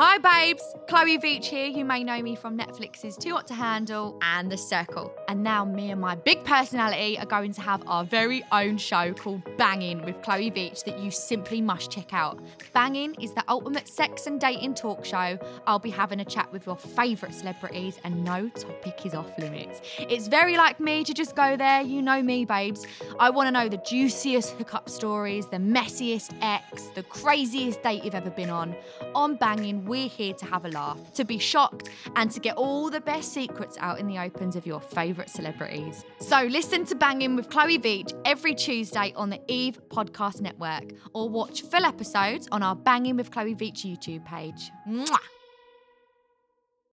Hi, babes. Chloe Veitch here. You may know me from Netflix's Too Hot to Handle and The Circle. And now, me and my big personality are going to have our very own show called Banging with Chloe Veitch that you simply must check out. Banging is the ultimate sex and dating talk show. I'll be having a chat with your favourite celebrities, and no topic is off limits. It's very like me to just go there. You know me, babes. I want to know the juiciest hookup stories, the messiest ex, the craziest date you've ever been on. On Banging, we're here to have a laugh, to be shocked, and to get all the best secrets out in the opens of your favourite celebrities. So listen to Banging with Chloe Veitch every Tuesday on the Eve Podcast Network, or watch full episodes on our Banging with Chloe Veitch YouTube page. Mwah!